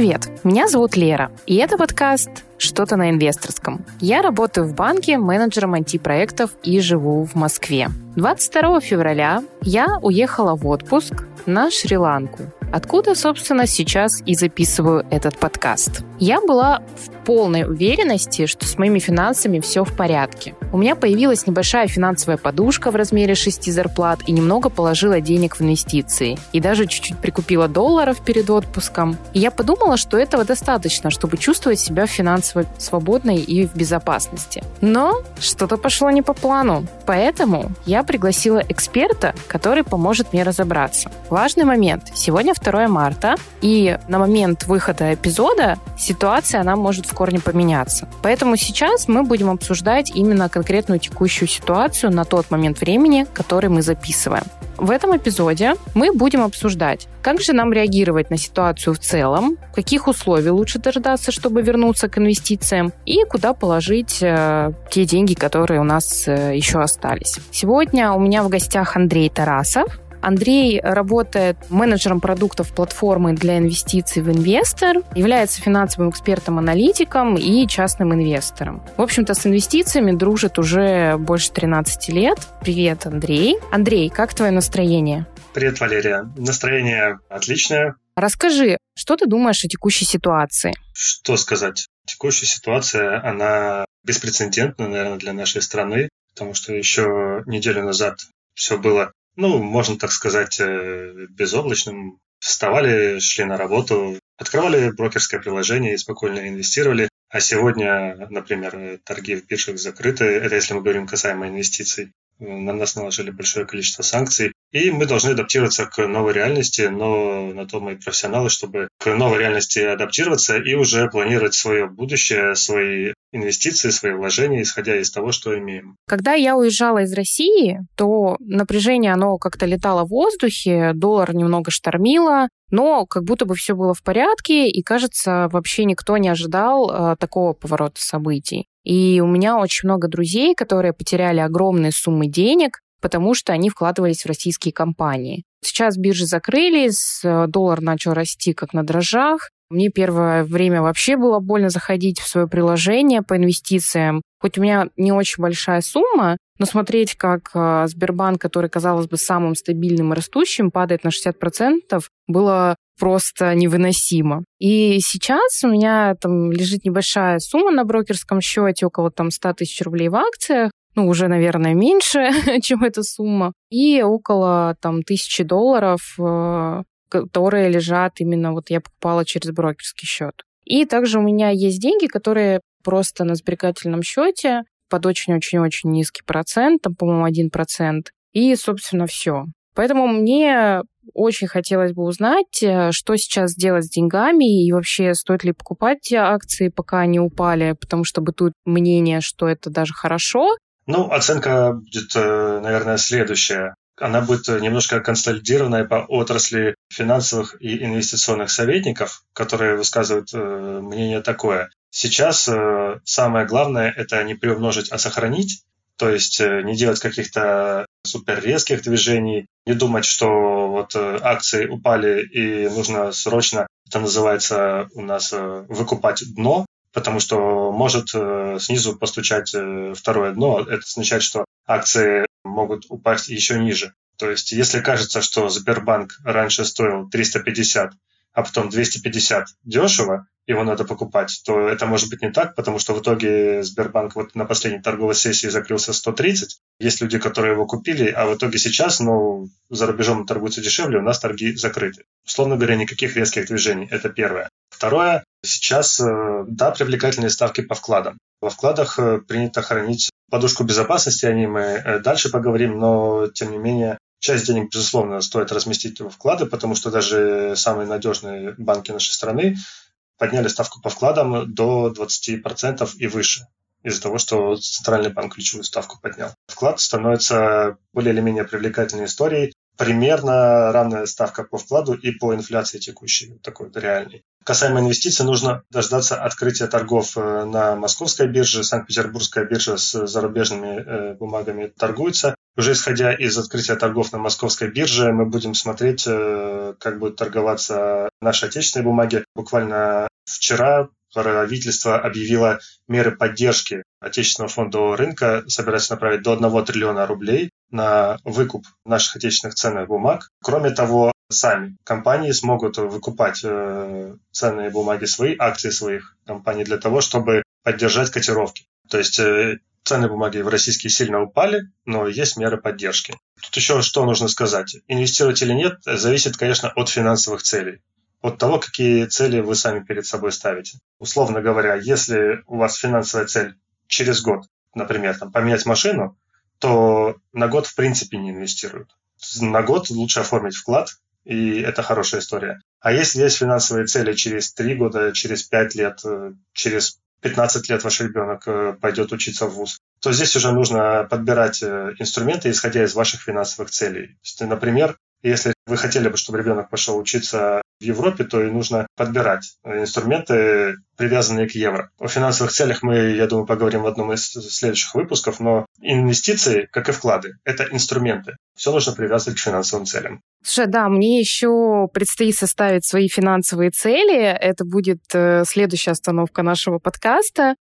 Привет, меня зовут Лера, и это подкаст «Что-то на инвесторском». Я работаю в банке менеджером IT-проектов и живу в Москве. 22 февраля я уехала в отпуск на Шри-Ланку, откуда, собственно, сейчас и записываю этот подкаст. Я была в полной уверенности, что с моими финансами все в порядке. У меня появилась небольшая финансовая подушка в размере 6 зарплат и немного положила денег в инвестиции. И даже чуть-чуть прикупила долларов перед отпуском. И я подумала, что этого достаточно, чтобы чувствовать себя финансово свободной и в безопасности. Но что-то пошло не по плану. Поэтому я пригласила эксперта, который поможет мне разобраться. Важный момент. Сегодня 2 марта, и на момент выхода эпизода ситуация, она может в корне поменяться. Поэтому сейчас мы будем обсуждать именно конкретную текущую ситуацию на тот момент времени, который мы записываем. В этом эпизоде мы будем обсуждать, как же нам реагировать на ситуацию в целом, каких условий лучше дождаться, чтобы вернуться к инвестициям, и куда положить э, те деньги, которые у нас э, еще остались. Сегодня у меня в гостях Андрей Тарасов, Андрей работает менеджером продуктов платформы для инвестиций в инвестор, является финансовым экспертом-аналитиком и частным инвестором. В общем-то, с инвестициями дружит уже больше 13 лет. Привет, Андрей. Андрей, как твое настроение? Привет, Валерия. Настроение отличное. Расскажи, что ты думаешь о текущей ситуации? Что сказать? Текущая ситуация, она беспрецедентна, наверное, для нашей страны, потому что еще неделю назад все было ну, можно так сказать, э, безоблачным. Вставали, шли на работу, открывали брокерское приложение и спокойно инвестировали. А сегодня, например, торги в биржах закрыты. Это если мы говорим касаемо инвестиций. На нас наложили большое количество санкций. И мы должны адаптироваться к новой реальности, но на то мы профессионалы, чтобы к новой реальности адаптироваться и уже планировать свое будущее, свои инвестиции, свои вложения, исходя из того, что имеем. Когда я уезжала из России, то напряжение, оно как-то летало в воздухе, доллар немного штормило, но как будто бы все было в порядке, и, кажется, вообще никто не ожидал э, такого поворота событий. И у меня очень много друзей, которые потеряли огромные суммы денег, потому что они вкладывались в российские компании. Сейчас биржи закрылись, э, доллар начал расти как на дрожжах. Мне первое время вообще было больно заходить в свое приложение по инвестициям. Хоть у меня не очень большая сумма, но смотреть, как э, Сбербанк, который, казалось бы, самым стабильным и растущим, падает на 60%, было просто невыносимо. И сейчас у меня там лежит небольшая сумма на брокерском счете, около там 100 тысяч рублей в акциях ну, уже, наверное, меньше, чем эта сумма, и около там тысячи долларов, э, которые лежат именно, вот я покупала через брокерский счет. И также у меня есть деньги, которые просто на сберегательном счете под очень-очень-очень низкий процент, там, по-моему, один процент, и, собственно, все. Поэтому мне очень хотелось бы узнать, э, что сейчас делать с деньгами и вообще стоит ли покупать акции, пока они упали, потому что бытует мнение, что это даже хорошо, ну, оценка будет, э, наверное, следующая. Она будет немножко консолидированная по отрасли финансовых и инвестиционных советников, которые высказывают э, мнение такое. Сейчас э, самое главное – это не приумножить, а сохранить. То есть не делать каких-то супер резких движений, не думать, что вот акции упали и нужно срочно, это называется у нас выкупать дно, потому что может э, снизу постучать э, второе дно. Это означает, что акции могут упасть еще ниже. То есть, если кажется, что Сбербанк раньше стоил 350, а потом 250 дешево, его надо покупать, то это может быть не так, потому что в итоге Сбербанк вот на последней торговой сессии закрылся 130. Есть люди, которые его купили, а в итоге сейчас, ну, за рубежом торгуются дешевле, у нас торги закрыты. Условно говоря, никаких резких движений. Это первое. Второе, сейчас, э, да, привлекательные ставки по вкладам. Во вкладах э, принято хранить подушку безопасности, о ней мы э, дальше поговорим, но, тем не менее, Часть денег, безусловно, стоит разместить во вклады, потому что даже самые надежные банки нашей страны подняли ставку по вкладам до 20% и выше из-за того, что Центральный банк ключевую ставку поднял. Вклад становится более или менее привлекательной историей. Примерно равная ставка по вкладу и по инфляции текущей, такой реальной. Касаемо инвестиций, нужно дождаться открытия торгов э, на московской бирже. Санкт-Петербургская биржа с зарубежными э, бумагами торгуется. Уже исходя из открытия торгов на московской бирже, мы будем смотреть, э, как будут торговаться наши отечественные бумаги. Буквально вчера правительство объявило меры поддержки отечественного фондового рынка, собирается направить до 1 триллиона рублей на выкуп наших отечественных ценных бумаг. Кроме того, сами компании смогут выкупать э, ценные бумаги свои, акции своих компаний для того, чтобы поддержать котировки. То есть э, ценные бумаги в российские сильно упали, но есть меры поддержки. Тут еще что нужно сказать. Инвестировать или нет, зависит, конечно, от финансовых целей от того, какие цели вы сами перед собой ставите. Условно говоря, если у вас финансовая цель через год, например, там, поменять машину, то на год в принципе не инвестируют. На год лучше оформить вклад, и это хорошая история. А если есть финансовые цели через 3 года, через 5 лет, э, через 15 лет ваш ребенок э, пойдет учиться в ВУЗ, то здесь уже нужно подбирать э, инструменты, исходя из ваших финансовых целей. Например, если вы хотели бы, чтобы ребенок пошел учиться в Европе, то и нужно подбирать инструменты, привязанные к евро. О финансовых целях мы, я думаю, поговорим в одном из следующих выпусков, но инвестиции, как и вклады, это инструменты. Все нужно привязывать к финансовым целям. Слушай, да, мне еще предстоит составить свои финансовые цели. Это будет э, следующая остановка нашего подкаста.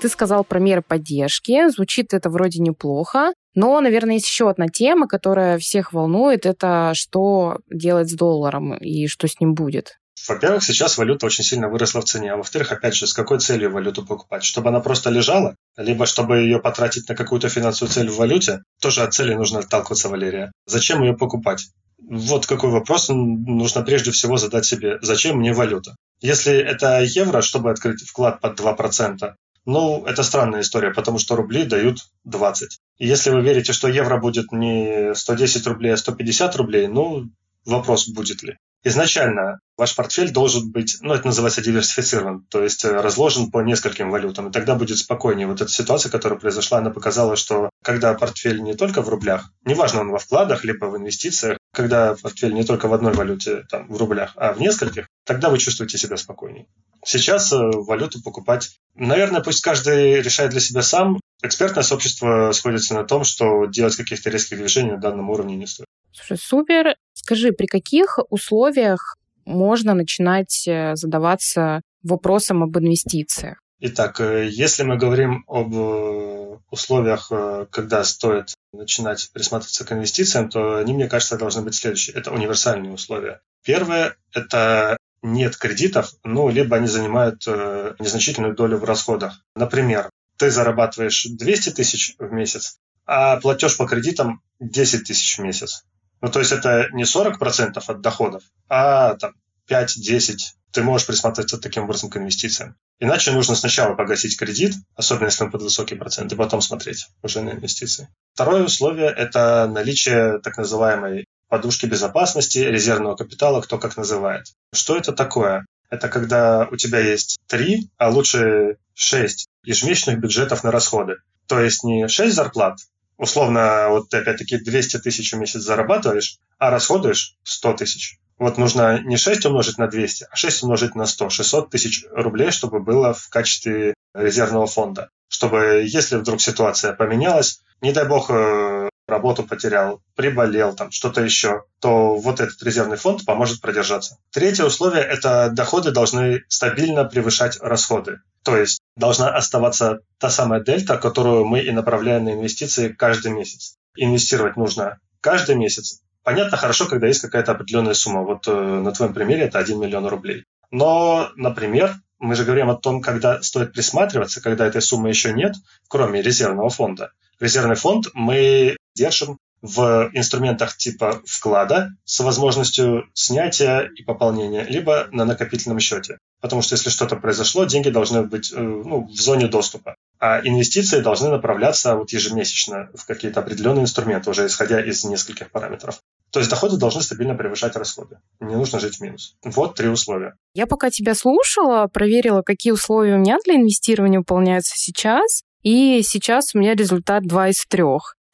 Ты сказал про меры поддержки. Звучит это вроде неплохо. Но, наверное, есть еще одна тема, которая всех волнует. Это что делать с долларом и что с ним будет. Во-первых, сейчас валюта очень сильно выросла в цене. А во-вторых, опять же, с какой целью валюту покупать? Чтобы она просто лежала? Либо чтобы ее потратить на какую-то финансовую цель в валюте? Тоже от цели нужно отталкиваться, Валерия. Зачем ее покупать? Вот какой вопрос нужно прежде всего задать себе. Зачем мне валюта? Если это евро, чтобы открыть вклад под 2%, ну, это странная история, потому что рубли дают 20. И если вы верите, что евро будет не 110 рублей, а 150 рублей, ну, вопрос будет ли. Изначально ваш портфель должен быть, ну, это называется диверсифицирован, то есть э, разложен по нескольким валютам, и тогда будет спокойнее. Вот эта ситуация, которая произошла, она показала, что когда портфель не только в рублях, неважно, он во вкладах, либо в инвестициях, когда портфель не только в одной валюте, там, в рублях, а в нескольких, тогда вы чувствуете себя спокойнее. Сейчас э, валюту покупать, наверное, пусть каждый решает для себя сам. Экспертное сообщество сходится на том, что делать каких-то резких движений на данном уровне не стоит. Слушай, супер. Скажи, при каких условиях можно начинать э, задаваться вопросом об инвестициях? Итак, э, если мы говорим об э, условиях, когда стоит начинать присматриваться к инвестициям, то они, мне кажется, должны быть следующие. Это универсальные условия. Первое – это нет кредитов, ну, либо они занимают незначительную долю в расходах. Например, ты зарабатываешь 200 тысяч в месяц, а платеж по кредитам 10 тысяч в месяц. Ну, то есть это не 40% от доходов, а там 5-10. Ты можешь присматриваться таким образом к инвестициям. Иначе нужно сначала погасить кредит, особенно если он под высокий процент, и потом смотреть уже на инвестиции. Второе условие – это наличие так называемой подушки безопасности, резервного капитала, кто как называет. Что это такое? Это когда у тебя есть три, а лучше шесть ежемесячных бюджетов на расходы. То есть не шесть зарплат, условно, вот ты опять-таки 200 тысяч в месяц зарабатываешь, а расходуешь 100 тысяч. Вот нужно не 6 умножить на 200, а 6 умножить на 100, 600 тысяч рублей, чтобы было в качестве резервного фонда. Чтобы, если вдруг ситуация поменялась, не дай бог, э, работу потерял, приболел, там что-то еще, то вот этот резервный фонд поможет продержаться. Третье условие – это доходы должны стабильно превышать расходы. То есть должна оставаться та самая дельта, которую мы и направляем на инвестиции каждый месяц. Инвестировать нужно каждый месяц. Понятно, хорошо, когда есть какая-то определенная сумма. Вот э, на твоем примере это 1 миллион рублей. Но, например, мы же говорим о том, когда стоит присматриваться, когда этой суммы еще нет, кроме резервного фонда. Резервный фонд мы держим в инструментах типа вклада с возможностью снятия и пополнения, либо на накопительном счете. Потому что если что-то произошло, деньги должны быть э, ну, в зоне доступа. А инвестиции должны направляться вот ежемесячно в какие-то определенные инструменты, уже исходя из нескольких параметров. То есть доходы должны стабильно превышать расходы. Не нужно жить в минус. Вот три условия. Я пока тебя слушала, проверила, какие условия у меня для инвестирования выполняются сейчас. И сейчас у меня результат 2 из 3.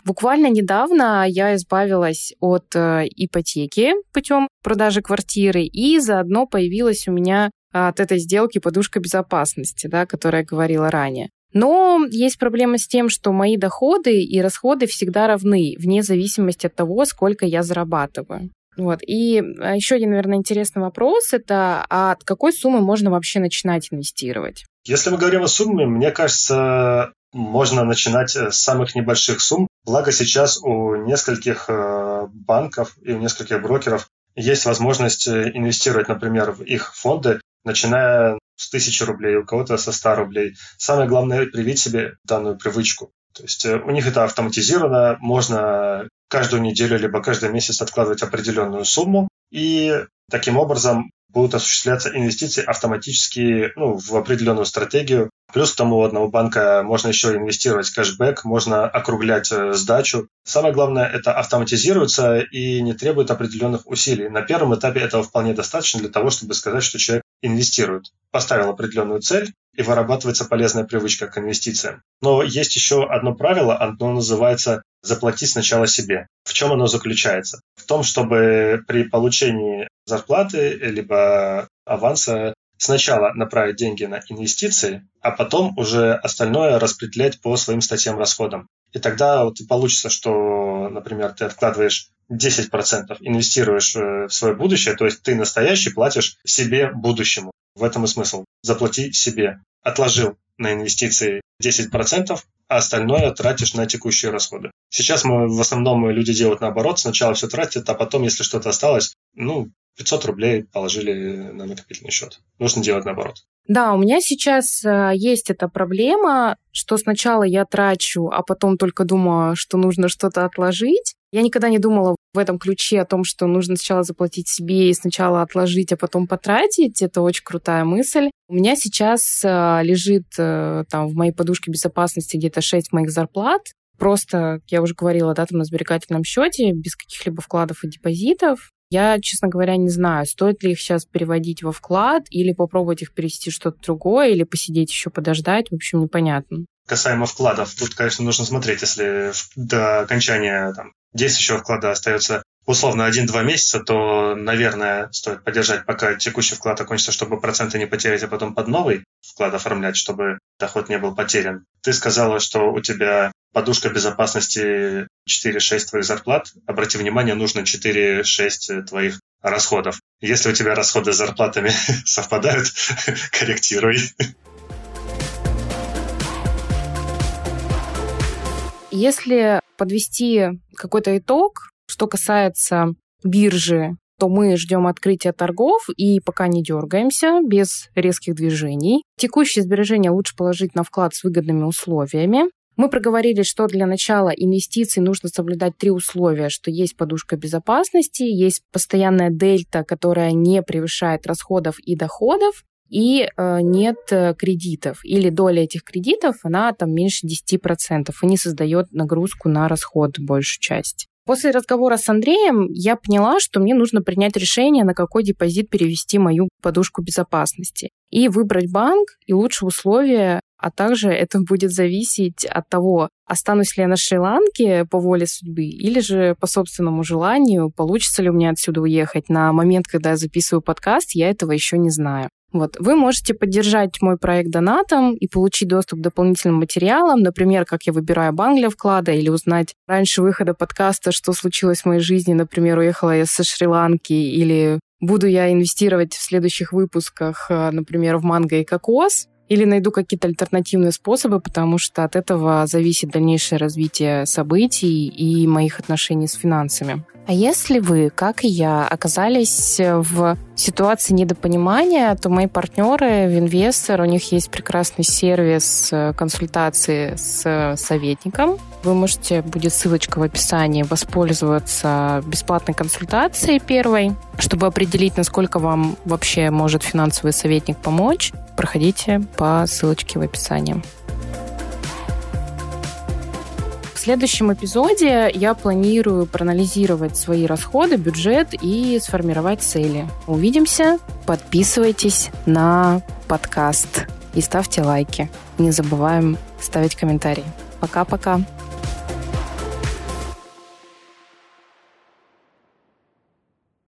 Буквально недавно я избавилась от э, ипотеки путем продажи квартиры, и заодно появилась у меня от этой сделки подушка безопасности, да, которая говорила ранее. Но есть проблема с тем, что мои доходы и расходы всегда равны, вне зависимости от того, сколько я зарабатываю. Вот. И а, еще один, наверное, интересный вопрос – это а от какой суммы можно вообще начинать инвестировать? Если мы говорим о сумме, мне кажется, можно начинать с самых небольших сумм. Благо сейчас у нескольких э, банков и у нескольких брокеров есть возможность э, инвестировать, например, в их фонды, начиная с тысячи рублей, у кого-то со 100 рублей. Самое главное – привить себе данную привычку. То есть э, у них это автоматизировано, можно каждую неделю либо каждый месяц откладывать определенную сумму, и таким образом будут осуществляться инвестиции автоматически ну, в определенную стратегию. Плюс к тому у одного банка можно еще инвестировать кэшбэк, можно округлять э, сдачу. Самое главное, это автоматизируется и не требует определенных усилий. На первом этапе этого вполне достаточно для того, чтобы сказать, что человек инвестирует. Поставил определенную цель, и вырабатывается полезная привычка к инвестициям. Но есть еще одно правило, оно называется «заплати сначала себе». В чем оно заключается? В том, чтобы при получении зарплаты либо аванса сначала направить деньги на инвестиции, а потом уже остальное распределять по своим статьям расходам. И тогда вот получится, что, например, ты откладываешь 10%, инвестируешь э, в свое будущее, то есть ты настоящий платишь себе будущему. В этом и смысл. Заплати себе. Отложил на инвестиции 10%, а остальное тратишь на текущие расходы. Сейчас мы в основном люди делают наоборот. Сначала все тратят, а потом, если что-то осталось, ну, 500 рублей положили на накопительный счет. Нужно делать наоборот. Да, у меня сейчас э, есть эта проблема, что сначала я трачу, а потом только думаю, что нужно что-то отложить. Я никогда не думала в этом ключе о том, что нужно сначала заплатить себе и сначала отложить, а потом потратить. Это очень крутая мысль. У меня сейчас э, лежит э, там в моей подушке безопасности где-то 6 моих зарплат. Просто, я уже говорила, да, там на сберегательном счете, без каких-либо вкладов и депозитов. Я, честно говоря, не знаю, стоит ли их сейчас переводить во вклад или попробовать их перевести что-то другое, или посидеть еще подождать. В общем, непонятно. Касаемо вкладов, тут, конечно, нужно смотреть, если до окончания там, действующего вклада остается условно 1-2 месяца, то, наверное, стоит подержать, пока текущий вклад окончится, чтобы проценты не потерять, а потом под новый вклад оформлять, чтобы доход не был потерян. Ты сказала, что у тебя подушка безопасности 4-6 твоих зарплат. Обрати внимание, нужно 4-6 твоих расходов. Если у тебя расходы с зарплатами совпадают, корректируй. Если подвести какой-то итог, что касается биржи, то мы ждем открытия торгов и пока не дергаемся, без резких движений. Текущие сбережения лучше положить на вклад с выгодными условиями. Мы проговорили, что для начала инвестиций нужно соблюдать три условия, что есть подушка безопасности, есть постоянная дельта, которая не превышает расходов и доходов, и э, нет э, кредитов. Или доля этих кредитов, она там меньше 10% и не создает нагрузку на расход большую часть. После разговора с Андреем я поняла, что мне нужно принять решение, на какой депозит перевести мою подушку безопасности. И выбрать банк и лучшие условия, а также это будет зависеть от того, останусь ли я на Шри-Ланке по воле судьбы или же по собственному желанию, получится ли у меня отсюда уехать. На момент, когда я записываю подкаст, я этого еще не знаю. Вот. Вы можете поддержать мой проект донатом и получить доступ к дополнительным материалам, например, как я выбираю банк для вклада, или узнать раньше выхода подкаста, что случилось в моей жизни, например, уехала я со Шри-Ланки, или буду я инвестировать в следующих выпусках, э, например, в манго и кокос, или найду какие-то альтернативные способы, потому что от этого зависит дальнейшее развитие событий и моих отношений с финансами. А если вы, как и я, оказались в ситуации недопонимания, то мои партнеры в Инвестор, у них есть прекрасный сервис э, консультации с советником. Вы можете, будет ссылочка в описании, воспользоваться бесплатной консультацией первой, чтобы определить, насколько вам вообще может финансовый советник помочь. Проходите по ссылочке в описании. Следующем эпизоде я планирую проанализировать свои расходы, бюджет и сформировать цели. Увидимся. Подписывайтесь на подкаст и ставьте лайки. Не забываем ставить комментарии. Пока-пока.